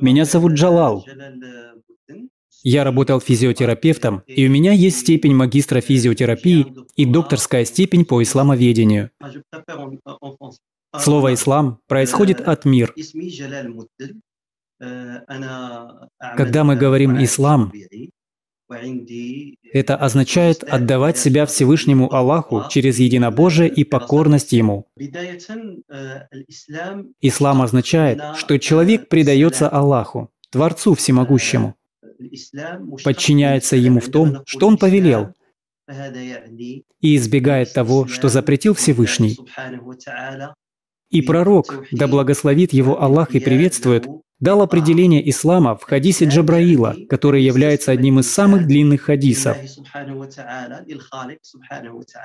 Меня зовут Джалал. Я работал физиотерапевтом, и у меня есть степень магистра физиотерапии и докторская степень по исламоведению. Слово «ислам» происходит от «мир». Когда мы говорим «ислам», это означает отдавать себя Всевышнему Аллаху через единобожие и покорность Ему. Ислам означает, что человек предается Аллаху, Творцу Всемогущему, подчиняется Ему в том, что Он повелел, и избегает того, что запретил Всевышний. И пророк, да благословит его Аллах и приветствует, дал определение ислама в хадисе Джабраила, который является одним из самых длинных хадисов.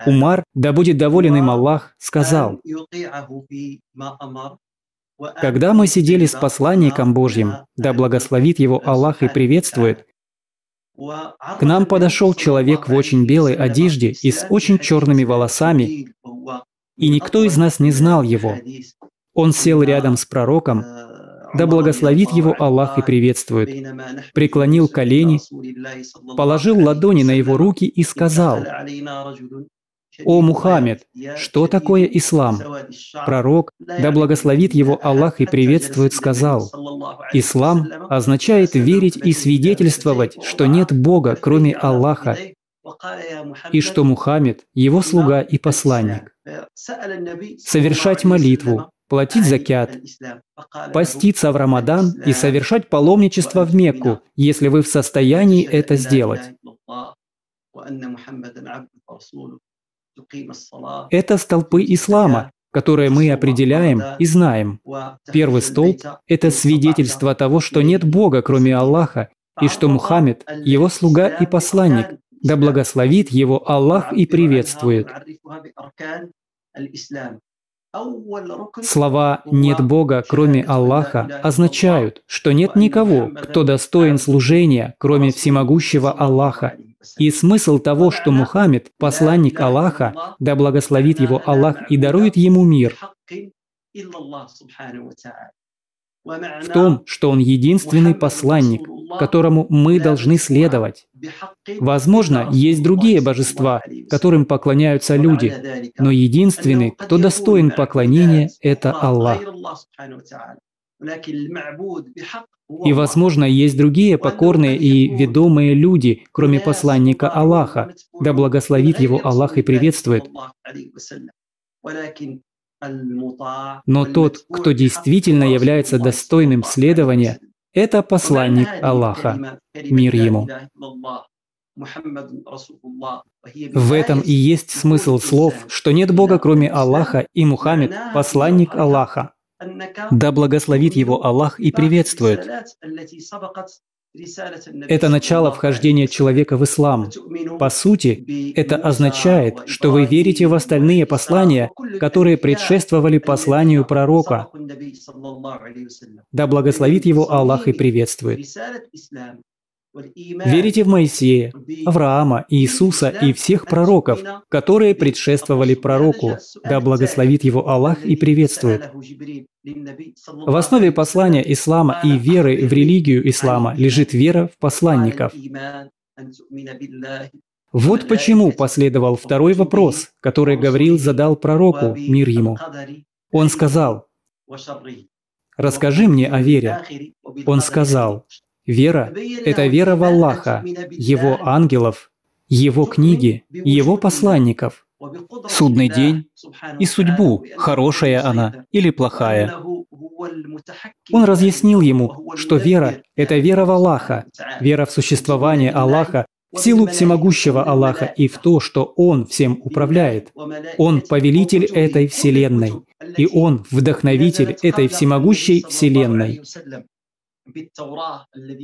Умар, да будет доволен им Аллах, сказал, «Когда мы сидели с посланником Божьим, да благословит его Аллах и приветствует, к нам подошел человек в очень белой одежде и с очень черными волосами, и никто из нас не знал его. Он сел рядом с пророком, да благословит его Аллах и приветствует. Преклонил колени, положил ладони на его руки и сказал, «О Мухаммед, что такое ислам?» Пророк, да благословит его Аллах и приветствует, сказал, «Ислам означает верить и свидетельствовать, что нет Бога, кроме Аллаха, и что Мухаммед – его слуга и посланник. Совершать молитву, платить закят, поститься в Рамадан и совершать паломничество в Мекку, если вы в состоянии это сделать. Это столпы ислама, которые мы определяем и знаем. Первый столб – это свидетельство того, что нет Бога, кроме Аллаха, и что Мухаммед – его слуга и посланник, да благословит его Аллах и приветствует. Слова «нет Бога, кроме Аллаха» означают, что нет никого, кто достоин служения, кроме всемогущего Аллаха. И смысл того, что Мухаммед – посланник Аллаха, да благословит его Аллах и дарует ему мир, в том, что он единственный посланник, которому мы должны следовать. Возможно, есть другие божества, которым поклоняются люди, но единственный, кто достоин поклонения, это Аллах. И, возможно, есть другие покорные и ведомые люди, кроме посланника Аллаха, да благословит его Аллах и приветствует. Но тот, кто действительно является достойным следования, это посланник Аллаха, мир ему. В этом и есть смысл слов, что нет Бога, кроме Аллаха, и Мухаммед – посланник Аллаха. Да благословит его Аллах и приветствует. Это начало вхождения человека в ислам. По сути, это означает, что вы верите в остальные послания, которые предшествовали посланию пророка. Да благословит его Аллах и приветствует. Верите в Моисея, Авраама, Иисуса и всех пророков, которые предшествовали пророку, да благословит его Аллах и приветствует. В основе послания ислама и веры в религию ислама лежит вера в посланников. Вот почему последовал второй вопрос, который Гавриил задал пророку, мир ему. Он сказал, «Расскажи мне о вере». Он сказал, Вера – это вера в Аллаха, Его ангелов, Его книги, Его посланников, судный день и судьбу, хорошая она или плохая. Он разъяснил ему, что вера – это вера в Аллаха, вера в существование Аллаха, в силу всемогущего Аллаха и в то, что Он всем управляет. Он повелитель этой Вселенной, и Он вдохновитель этой всемогущей Вселенной.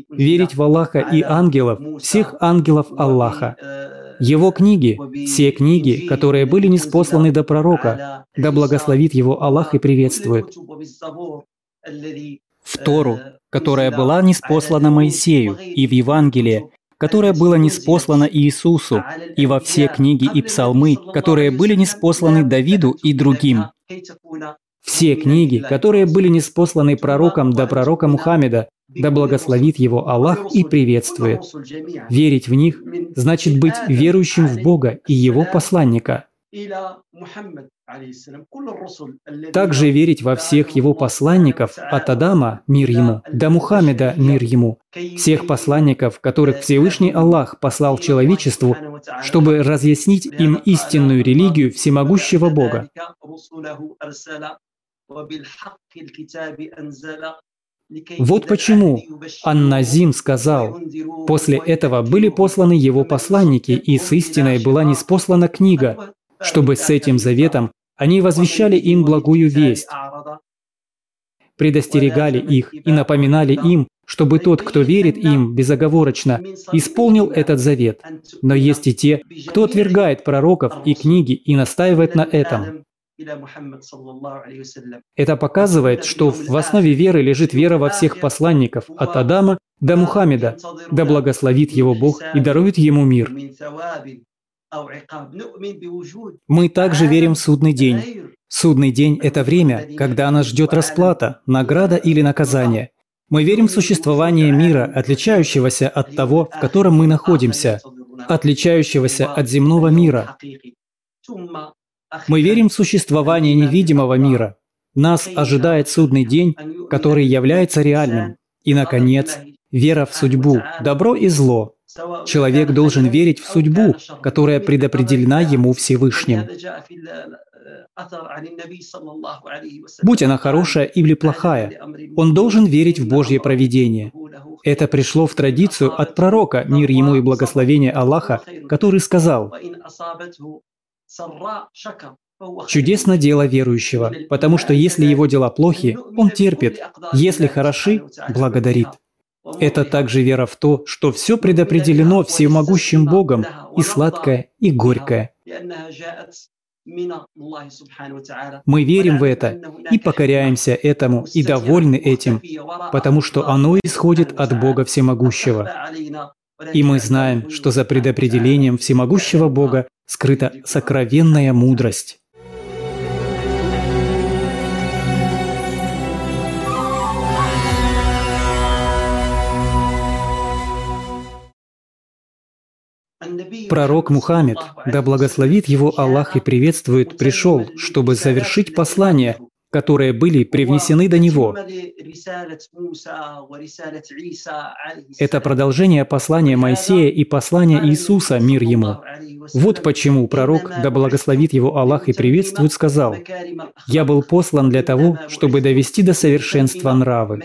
Верить в Аллаха и ангелов, всех ангелов Аллаха. Его книги, все книги, которые были неспосланы до пророка, да благословит его Аллах и приветствует. В Тору, которая была неспослана Моисею, и в Евангелие, которое было неспослано Иисусу, и во все книги и псалмы, которые были неспосланы Давиду и другим, Все книги, которые были неспосланы пророком до пророка Мухаммеда, да благословит его Аллах и приветствует. Верить в них значит быть верующим в Бога и Его посланника. Также верить во всех его посланников, от Адама – мир ему, до Мухаммеда – мир ему, всех посланников, которых Всевышний Аллах послал человечеству, чтобы разъяснить им истинную религию всемогущего Бога. Вот почему Анназим сказал, «После этого были посланы его посланники, и с истиной была неспослана книга, чтобы с этим заветом они возвещали им благую весть, предостерегали их и напоминали им, чтобы тот, кто верит им безоговорочно, исполнил этот завет. Но есть и те, кто отвергает пророков и книги и настаивает на этом. Это показывает, что в основе веры лежит вера во всех посланников, от Адама до Мухаммеда, да благословит его Бог и дарует ему мир. Мы также верим в судный день. Судный день – это время, когда нас ждет расплата, награда или наказание. Мы верим в существование мира, отличающегося от того, в котором мы находимся, отличающегося от земного мира. Мы верим в существование невидимого мира. Нас ожидает судный день, который является реальным. И, наконец, вера в судьбу, добро и зло. Человек должен верить в судьбу, которая предопределена ему Всевышним. Будь она хорошая или плохая, он должен верить в Божье провидение. Это пришло в традицию от пророка, мир ему и благословение Аллаха, который сказал, Чудесно дело верующего, потому что если его дела плохи, он терпит, если хороши, благодарит. Это также вера в то, что все предопределено всемогущим Богом, и сладкое, и горькое. Мы верим в это и покоряемся этому и довольны этим, потому что оно исходит от Бога Всемогущего. И мы знаем, что за предопределением всемогущего Бога скрыта сокровенная мудрость. Пророк Мухаммед, да благословит его Аллах и приветствует, пришел, чтобы завершить послание, которые были привнесены до него. Это продолжение послания Моисея и послания Иисуса, мир ему. Вот почему пророк, да благословит его Аллах и приветствует, сказал, «Я был послан для того, чтобы довести до совершенства нравы».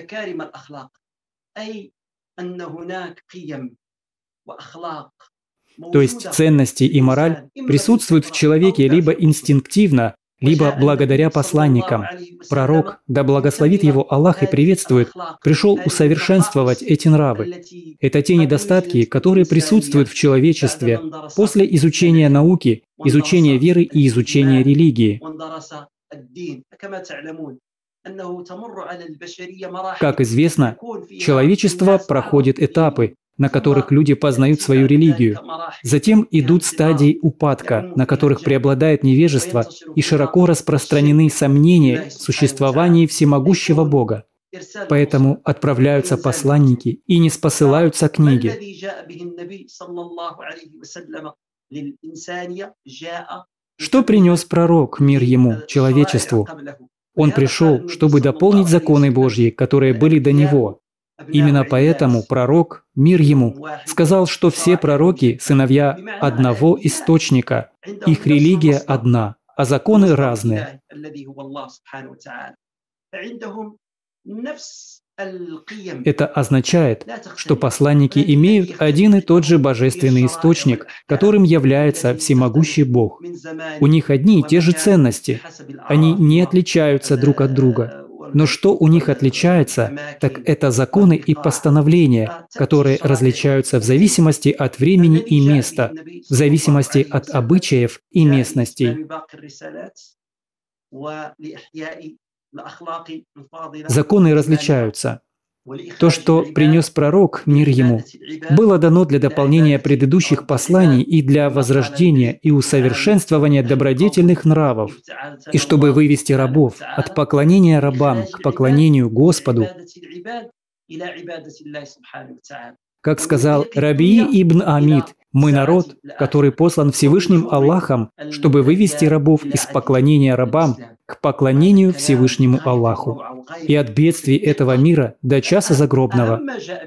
То есть ценности и мораль присутствуют в человеке либо инстинктивно, либо благодаря посланникам. Пророк, да благословит его Аллах и приветствует, пришел усовершенствовать эти нравы. Это те недостатки, которые присутствуют в человечестве после изучения науки, изучения веры и изучения религии. Как известно, человечество проходит этапы, на которых люди познают свою религию. Затем идут стадии упадка, на которых преобладает невежество и широко распространены сомнения в существовании всемогущего Бога. Поэтому отправляются посланники и не спосылаются книги. Что принес пророк мир ему, человечеству? Он пришел, чтобы дополнить законы Божьи, которые были до него, Именно поэтому пророк, мир ему, сказал, что все пророки – сыновья одного источника, их религия одна, а законы разные. Это означает, что посланники имеют один и тот же божественный источник, которым является всемогущий Бог. У них одни и те же ценности. Они не отличаются друг от друга. Но что у них отличается, так это законы и постановления, которые различаются в зависимости от времени и места, в зависимости от обычаев и местностей. Законы различаются. То, что принес пророк, мир ему, было дано для дополнения предыдущих посланий и для возрождения и усовершенствования добродетельных нравов, и чтобы вывести рабов от поклонения рабам к поклонению Господу, как сказал Раби ибн Амид, мы народ, который послан Всевышним Аллахом, чтобы вывести рабов из поклонения рабам к поклонению Всевышнему Аллаху и от бедствий этого мира до часа загробного,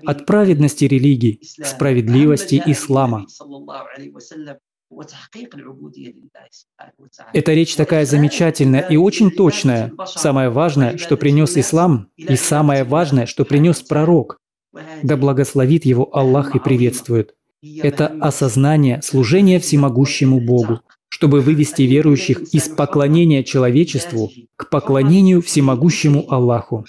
от праведности религии, справедливости ислама. Эта речь такая замечательная и очень точная. Самое важное, что принес ислам, и самое важное, что принес пророк. Да благословит его Аллах и приветствует. Это осознание служения всемогущему Богу, чтобы вывести верующих из поклонения человечеству к поклонению всемогущему Аллаху.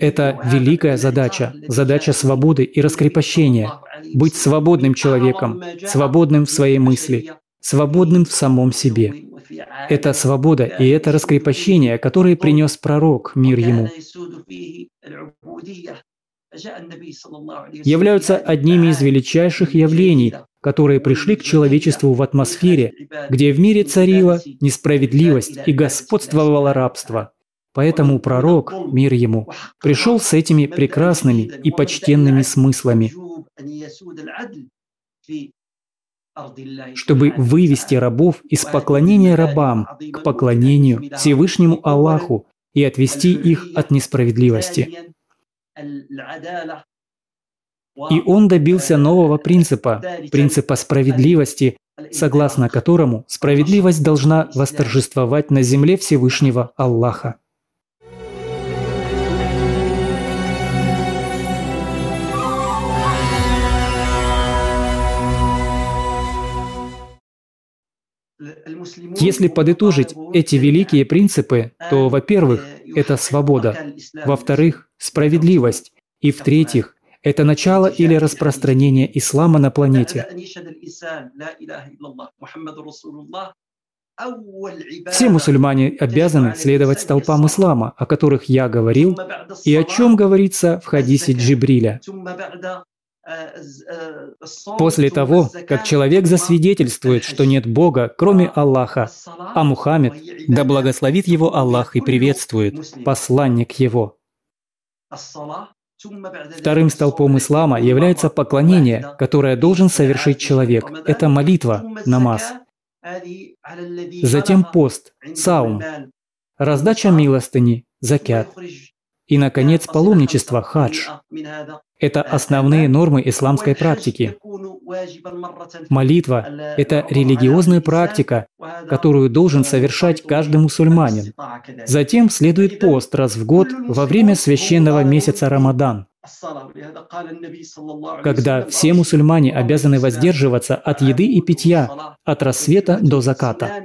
Это великая задача, задача свободы и раскрепощения. Быть свободным человеком, свободным в своей мысли, свободным в самом себе. Это свобода и это раскрепощение, которое принес пророк, мир ему, являются одними из величайших явлений, которые пришли к человечеству в атмосфере, где в мире царила несправедливость и господствовало рабство. Поэтому пророк, мир ему, пришел с этими прекрасными и почтенными смыслами, чтобы вывести рабов из поклонения рабам к поклонению Всевышнему Аллаху и отвести их от несправедливости. И он добился нового принципа, принципа справедливости, согласно которому справедливость должна восторжествовать на земле Всевышнего Аллаха. Если подытожить эти великие принципы, то, во-первых, это свобода, во-вторых, справедливость, и, в-третьих, это начало или распространение ислама на планете. Все мусульмане обязаны следовать столпам ислама, о которых я говорил, и о чем говорится в хадисе Джибриля. После того, как человек засвидетельствует, что нет Бога, кроме Аллаха, а Мухаммед, да благословит его Аллах и приветствует, посланник его. Вторым столпом ислама является поклонение, которое должен совершить человек. Это молитва, намаз. Затем пост, саум, раздача милостыни, закят. И, наконец, паломничество, хадж. Это основные нормы исламской практики. Молитва – это религиозная практика, которую должен совершать каждый мусульманин. Затем следует пост раз в год во время священного месяца Рамадан, когда все мусульмане обязаны воздерживаться от еды и питья от рассвета до заката.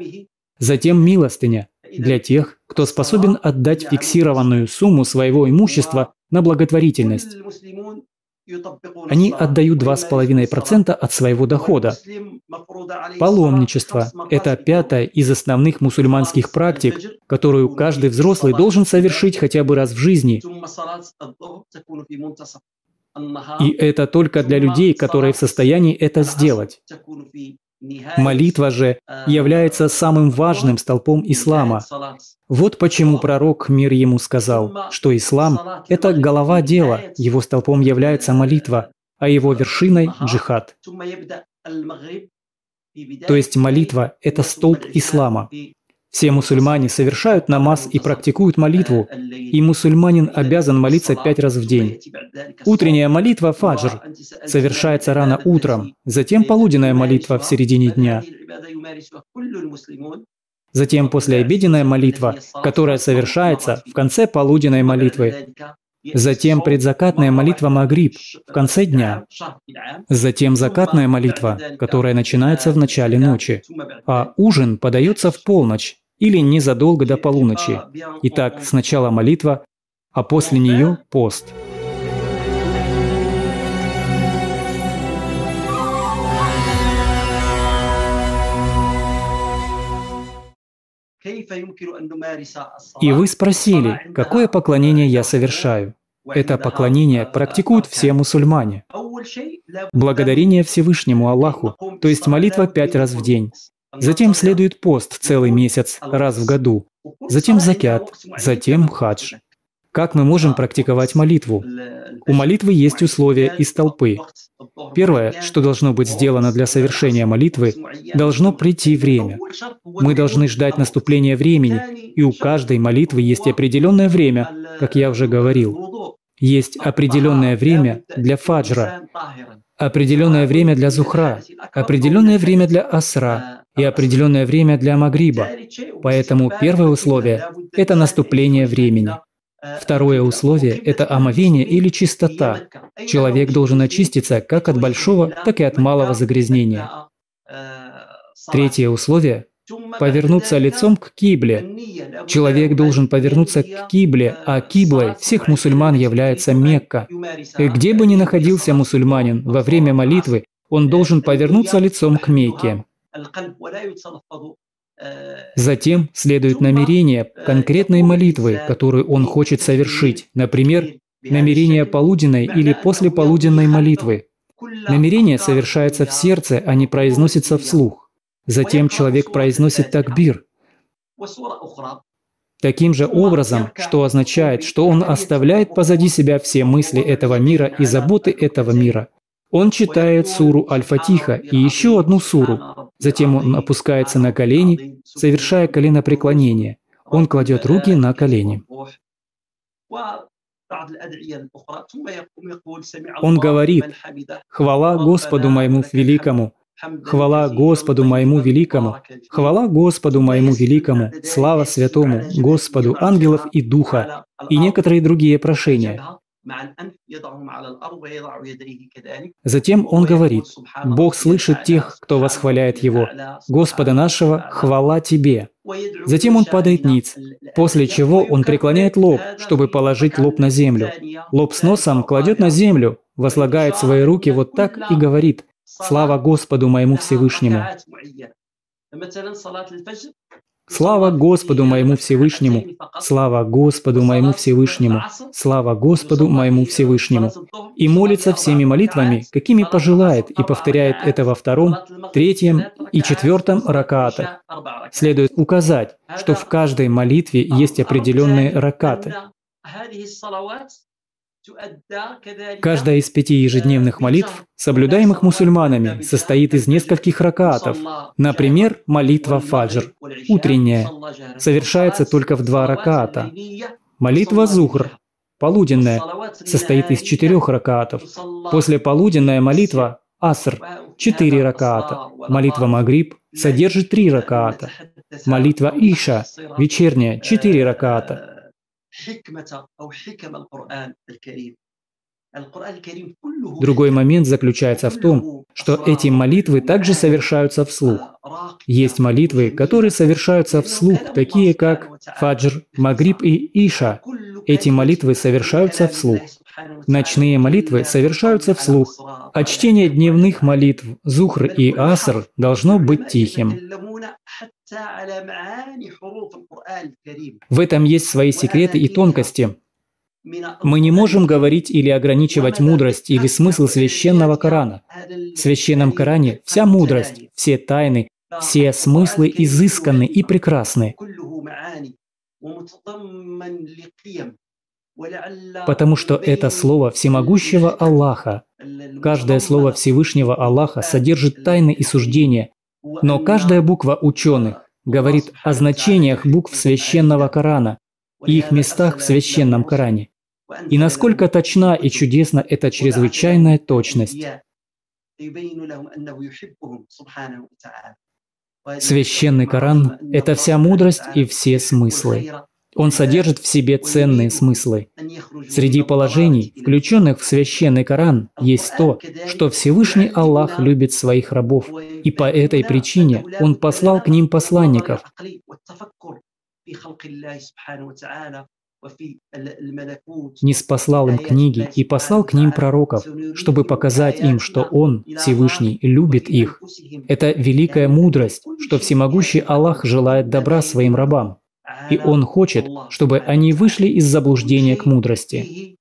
Затем милостыня для тех, кто способен отдать фиксированную сумму своего имущества на благотворительность. Они отдают 2,5% от своего дохода. Паломничество – это пятая из основных мусульманских практик, которую каждый взрослый должен совершить хотя бы раз в жизни. И это только для людей, которые в состоянии это сделать. Молитва же является самым важным столпом ислама. Вот почему пророк, мир ему, сказал, что ислам – это голова дела, его столпом является молитва, а его вершиной – джихад. То есть молитва – это столб ислама. Все мусульмане совершают намаз и практикуют молитву, и мусульманин обязан молиться пять раз в день. Утренняя молитва фаджр совершается рано утром, затем полуденная молитва в середине дня. Затем послеобеденная молитва, которая совершается в конце полуденной молитвы. Затем предзакатная молитва Магриб в конце дня. Затем закатная молитва, которая начинается в начале ночи. А ужин подается в полночь, или незадолго до полуночи. Итак, сначала молитва, а после нее пост. И вы спросили, какое поклонение я совершаю? Это поклонение практикуют все мусульмане. Благодарение Всевышнему Аллаху, то есть молитва пять раз в день. Затем следует пост целый месяц, раз в году. Затем закят, затем хадж. Как мы можем практиковать молитву? У молитвы есть условия из толпы. Первое, что должно быть сделано для совершения молитвы, должно прийти время. Мы должны ждать наступления времени, и у каждой молитвы есть определенное время, как я уже говорил. Есть определенное время для фаджра, определенное время для зухра, определенное время для асра и определенное время для магриба. Поэтому первое условие – это наступление времени. Второе условие – это омовение или чистота. Человек должен очиститься как от большого, так и от малого загрязнения. Третье условие – повернуться лицом к кибле. Человек должен повернуться к кибле, а киблой всех мусульман является Мекка. И где бы ни находился мусульманин во время молитвы, он должен повернуться лицом к Мекке. Затем следует намерение конкретной молитвы, которую он хочет совершить, например, намерение полуденной или послеполуденной молитвы. Намерение совершается в сердце, а не произносится вслух. Затем человек произносит такбир. Таким же образом, что означает, что он оставляет позади себя все мысли этого мира и заботы этого мира. Он читает суру Аль-Фатиха и еще одну суру. Затем он опускается на колени, совершая коленопреклонение. Он кладет руки на колени. Он говорит, «Хвала Господу моему великому, Хвала Господу моему великому! Хвала Господу моему великому! Слава святому Господу ангелов и духа! И некоторые другие прошения. Затем он говорит, «Бог слышит тех, кто восхваляет Его. Господа нашего, хвала Тебе». Затем он падает ниц, после чего он преклоняет лоб, чтобы положить лоб на землю. Лоб с носом кладет на землю, возлагает свои руки вот так и говорит, «Слава Господу моему Всевышнему». Слава Господу моему Всевышнему! Слава Господу моему Всевышнему! Слава Господу моему Всевышнему! И молится всеми молитвами, какими пожелает, и повторяет это во втором, третьем и четвертом ракатах. Следует указать, что в каждой молитве есть определенные ракаты. Каждая из пяти ежедневных молитв, соблюдаемых мусульманами, состоит из нескольких ракатов. Например, молитва фаджр, утренняя, совершается только в два раката. Молитва зухр, полуденная, состоит из четырех ракатов. После полуденная молитва аср, четыре раката. Молитва магриб содержит три раката. Молитва иша, вечерняя, четыре раката. Другой момент заключается в том, что эти молитвы также совершаются вслух. Есть молитвы, которые совершаются вслух, такие как Фаджр, Магриб и Иша. Эти молитвы совершаются вслух. Ночные молитвы совершаются вслух, а чтение дневных молитв Зухр и Аср должно быть тихим. В этом есть свои секреты и тонкости. Мы не можем говорить или ограничивать мудрость или смысл священного Корана. В священном Коране вся мудрость, все тайны, все смыслы изысканы и прекрасны. Потому что это слово всемогущего Аллаха. Каждое слово Всевышнего Аллаха содержит тайны и суждения, но каждая буква ученых говорит о значениях букв священного Корана и их местах в священном Коране. И насколько точна и чудесна эта чрезвычайная точность. Священный Коран – это вся мудрость и все смыслы. Он содержит в себе ценные смыслы. Среди положений, включенных в священный Коран, есть то, что Всевышний Аллах любит своих рабов, и по этой причине Он послал к ним посланников. не спаслал им книги и послал к ним пророков, чтобы показать им, что Он, Всевышний, любит их. Это великая мудрость, что всемогущий Аллах желает добра своим рабам. И Он хочет, чтобы они вышли из заблуждения к мудрости.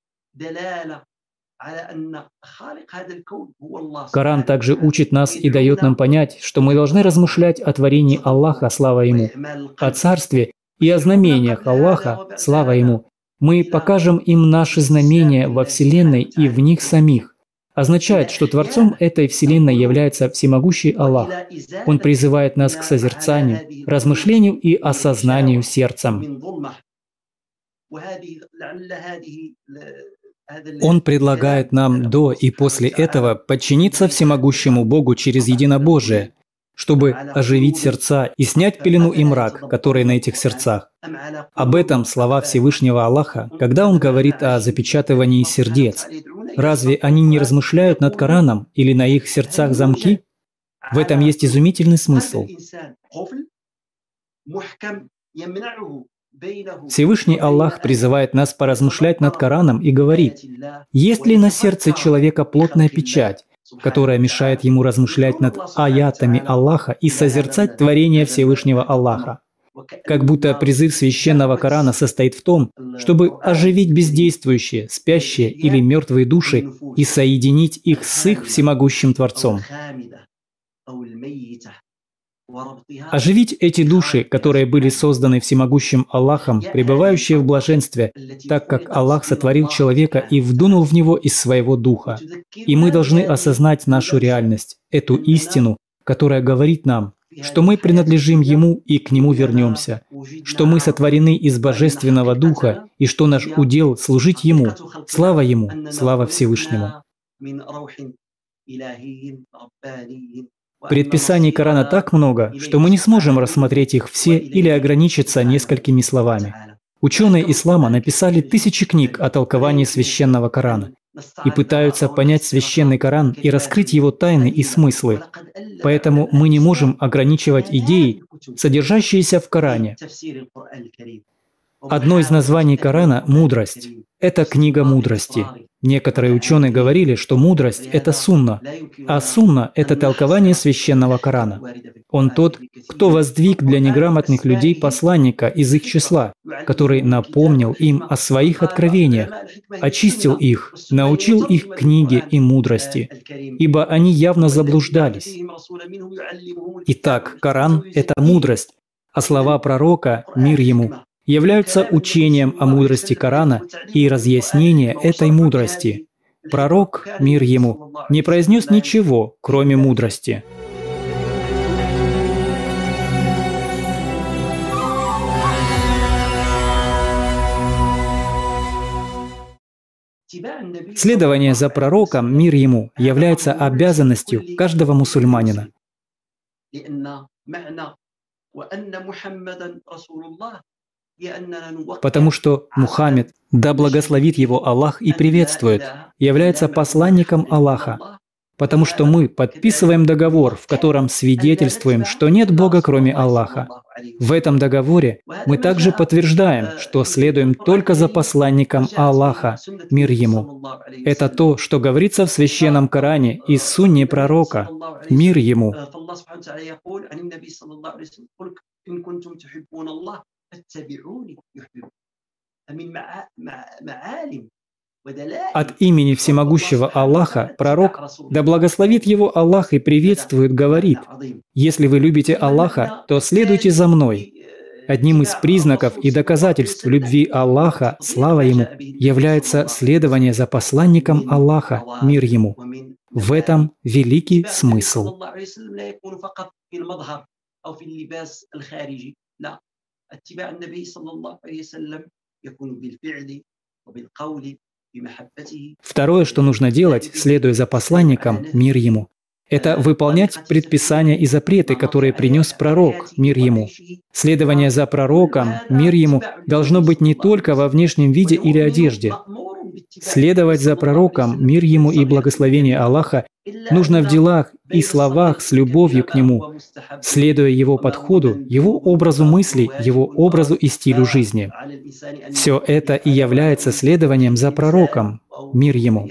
Коран также учит нас и дает нам понять, что мы должны размышлять о творении Аллаха, слава Ему, о царстве и о знамениях Аллаха, слава Ему. Мы покажем им наши знамения во Вселенной и в них самих. Означает, что Творцом этой Вселенной является всемогущий Аллах. Он призывает нас к созерцанию, размышлению и осознанию сердцем. Он предлагает нам до и после этого подчиниться всемогущему Богу через единобожие, чтобы оживить сердца и снять пелену и мрак, который на этих сердцах. Об этом слова Всевышнего Аллаха, когда Он говорит о запечатывании сердец. Разве они не размышляют над Кораном или на их сердцах замки? В этом есть изумительный смысл. Всевышний Аллах призывает нас поразмышлять над Кораном и говорит, есть ли на сердце человека плотная печать, которая мешает ему размышлять над аятами Аллаха и созерцать творение Всевышнего Аллаха. Как будто призыв священного Корана состоит в том, чтобы оживить бездействующие, спящие или мертвые души и соединить их с их всемогущим Творцом. Оживить эти души, которые были созданы всемогущим Аллахом, пребывающие в блаженстве, так как Аллах сотворил человека и вдунул в него из своего духа. И мы должны осознать нашу реальность, эту истину, которая говорит нам, что мы принадлежим Ему и к Нему вернемся, что мы сотворены из Божественного Духа и что наш удел служить Ему. Слава Ему, слава Всевышнему. Предписаний Корана так много, что мы не сможем рассмотреть их все или ограничиться несколькими словами. Ученые ислама написали тысячи книг о толковании священного Корана и пытаются понять священный Коран и раскрыть его тайны и смыслы. Поэтому мы не можем ограничивать идеи, содержащиеся в Коране. Одно из названий Корана – «Мудрость». Это книга мудрости. Некоторые ученые говорили, что мудрость – это сунна, а сунна – это толкование священного Корана. Он тот, кто воздвиг для неграмотных людей посланника из их числа, который напомнил им о своих откровениях, очистил их, научил их книге и мудрости, ибо они явно заблуждались. Итак, Коран – это мудрость, а слова пророка – мир ему являются учением о мудрости Корана и разъяснение этой мудрости. Пророк, мир ему, не произнес ничего, кроме мудрости. Следование за пророком, мир ему, является обязанностью каждого мусульманина. Потому что Мухаммед, да благословит его Аллах и приветствует, является посланником Аллаха. Потому что мы подписываем договор, в котором свидетельствуем, что нет Бога, кроме Аллаха. В этом договоре мы также подтверждаем, что следуем только за посланником Аллаха, мир ему. Это то, что говорится в священном Коране и сунне пророка, мир ему. От имени всемогущего Аллаха пророк, да благословит его Аллах и приветствует, говорит, «Если вы любите Аллаха, то следуйте за мной». Одним из признаков и доказательств любви Аллаха, слава Ему, является следование за посланником Аллаха, мир Ему. В этом великий смысл. اتباع النبي صلى الله عليه وسلم يكون بالفعل وبالقول Второе, что нужно делать, следуя за посланником, мир ему, это выполнять предписания и запреты, которые принес пророк, мир ему. Следование за пророком, мир ему, должно быть не только во внешнем виде или одежде. Следовать за пророком, мир ему и благословение Аллаха, нужно в делах и словах с любовью к нему, следуя его подходу, его образу мыслей, его образу и стилю жизни. Все это и является следованием за пророком, мир ему.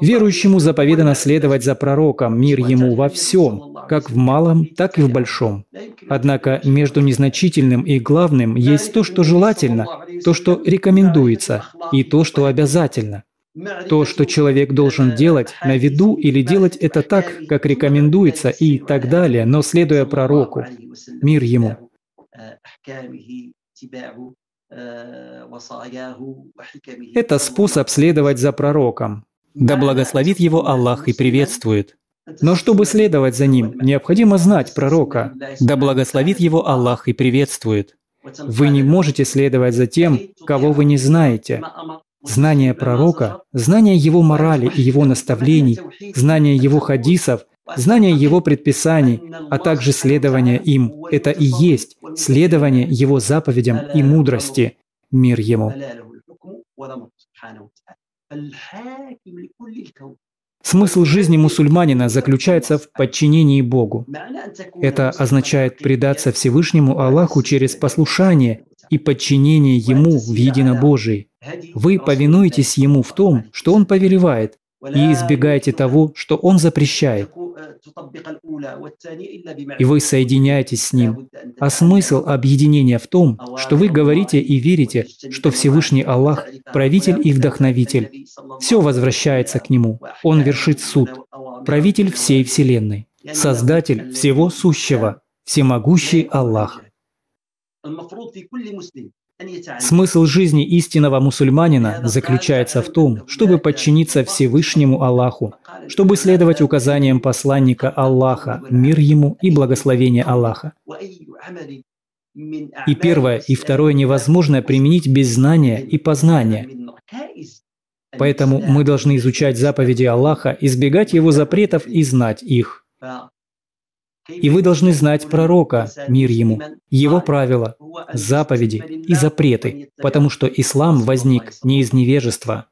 Верующему заповедано следовать за пророком, мир ему во всем, как в малом, так и в большом. Однако между незначительным и главным есть то, что желательно, то, что рекомендуется, и то, что обязательно. То, что человек должен делать на виду или делать это так, как рекомендуется и так далее, но следуя пророку, мир ему. Это способ следовать за пророком. Да благословит его Аллах и приветствует. Но чтобы следовать за ним, необходимо знать пророка. Да благословит его Аллах и приветствует. Вы не можете следовать за тем, кого вы не знаете. Знание пророка, знание его морали и его наставлений, знание его хадисов, знание его предписаний, а также следование им – это и есть следование его заповедям и мудрости. Мир ему. Смысл жизни мусульманина заключается в подчинении Богу. Это означает предаться Всевышнему Аллаху через послушание и подчинение Ему в единобожии. Вы повинуетесь Ему в том, что Он повелевает, и избегаете того, что Он запрещает. И вы соединяетесь с Ним. А смысл объединения в том, что вы говорите и верите, что Всевышний Аллах – правитель и вдохновитель. Все возвращается к Нему. Он вершит суд. Правитель всей Вселенной. Создатель всего сущего. Всемогущий Аллах. Смысл жизни истинного мусульманина заключается в том, чтобы подчиниться Всевышнему Аллаху, чтобы следовать указаниям посланника Аллаха, мир ему и благословение Аллаха. И первое, и второе невозможно применить без знания и познания. Поэтому мы должны изучать заповеди Аллаха, избегать его запретов и знать их. И вы должны знать пророка, мир ему, его правила, заповеди и запреты, потому что ислам возник не из невежества.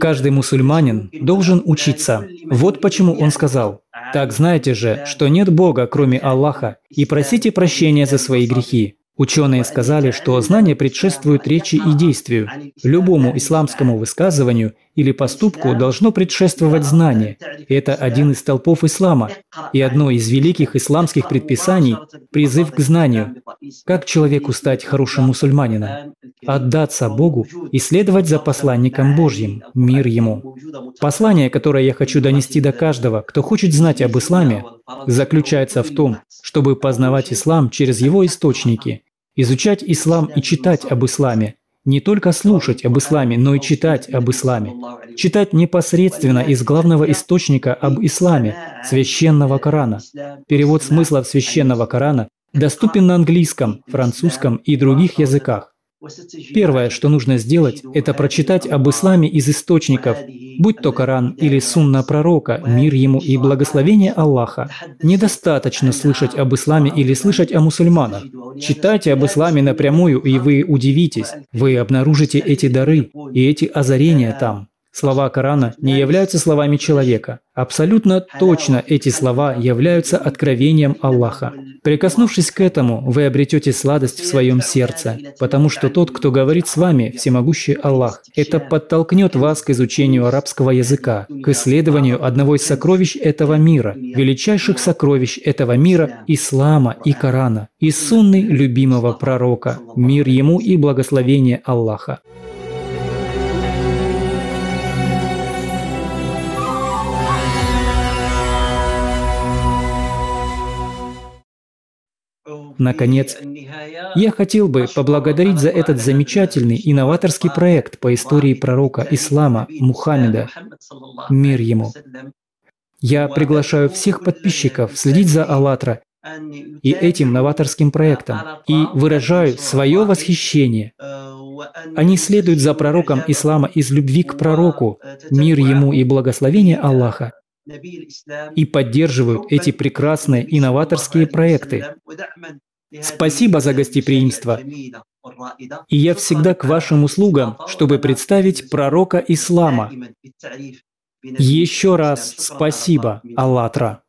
Каждый мусульманин должен учиться. Вот почему он сказал, «Так знаете же, что нет Бога, кроме Аллаха, и просите прощения за свои грехи». Ученые сказали, что знание предшествует речи и действию. Любому исламскому высказыванию или поступку должно предшествовать знание. Это один из столпов ислама и одно из великих исламских предписаний – призыв к знанию. Как человеку стать хорошим мусульманином? Отдаться Богу и следовать за посланником Божьим, мир ему. Послание, которое я хочу донести до каждого, кто хочет знать об исламе, заключается в том, чтобы познавать ислам через его источники, изучать ислам и читать об исламе, не только слушать об исламе, но и читать об исламе. Читать непосредственно из главного источника об исламе, священного Корана. Перевод смыслов священного Корана доступен на английском, французском и других языках. Первое, что нужно сделать, это прочитать об исламе из источников, будь то Коран или Сунна пророка, мир ему и благословение Аллаха. Недостаточно слышать об исламе или слышать о мусульманах. Читайте об исламе напрямую, и вы удивитесь. Вы обнаружите эти дары и эти озарения там. Слова Корана не являются словами человека. Абсолютно точно эти слова являются откровением Аллаха. Прикоснувшись к этому, вы обретете сладость в своем сердце, потому что тот, кто говорит с вами, всемогущий Аллах, это подтолкнет вас к изучению арабского языка, к исследованию одного из сокровищ этого мира, величайших сокровищ этого мира, ислама и Корана, и сунны любимого пророка, мир ему и благословение Аллаха. Наконец, я хотел бы поблагодарить за этот замечательный инноваторский проект по истории пророка Ислама Мухаммеда, мир ему. Я приглашаю всех подписчиков следить за АЛЛАТРА и этим новаторским проектом и выражаю свое восхищение. Они следуют за пророком ислама из любви к пророку, мир ему и благословение Аллаха, и поддерживают эти прекрасные инноваторские проекты. Спасибо за гостеприимство. И я всегда к вашим услугам, чтобы представить пророка ислама. Еще раз спасибо, Аллатра.